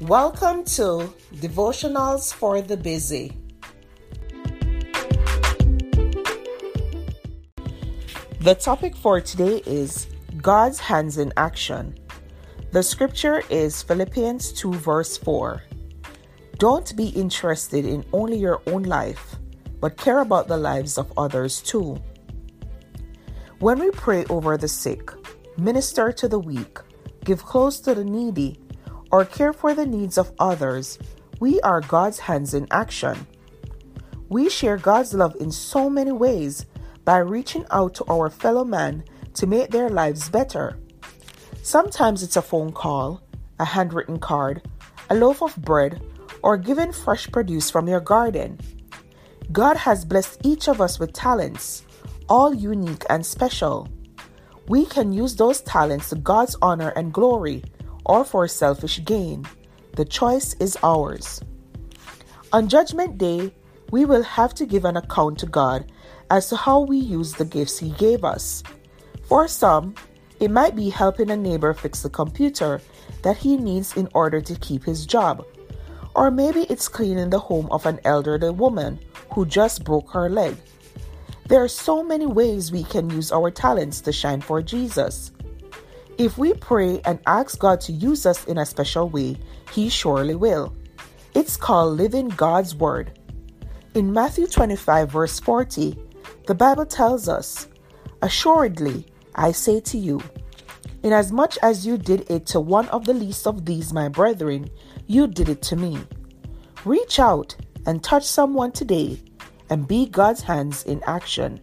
Welcome to Devotionals for the Busy. The topic for today is God's hands in action. The scripture is Philippians 2, verse 4. Don't be interested in only your own life, but care about the lives of others too. When we pray over the sick, minister to the weak, give clothes to the needy, or care for the needs of others, we are God's hands in action. We share God's love in so many ways by reaching out to our fellow man to make their lives better. Sometimes it's a phone call, a handwritten card, a loaf of bread, or giving fresh produce from your garden. God has blessed each of us with talents, all unique and special. We can use those talents to God's honor and glory or for selfish gain. The choice is ours. On Judgment Day, we will have to give an account to God as to how we use the gifts He gave us. For some, it might be helping a neighbor fix the computer that he needs in order to keep his job. Or maybe it's cleaning the home of an elderly woman who just broke her leg. There are so many ways we can use our talents to shine for Jesus. If we pray and ask God to use us in a special way, He surely will. It's called living God's Word. In Matthew 25, verse 40, the Bible tells us, Assuredly, I say to you, inasmuch as you did it to one of the least of these, my brethren, you did it to me. Reach out and touch someone today and be God's hands in action.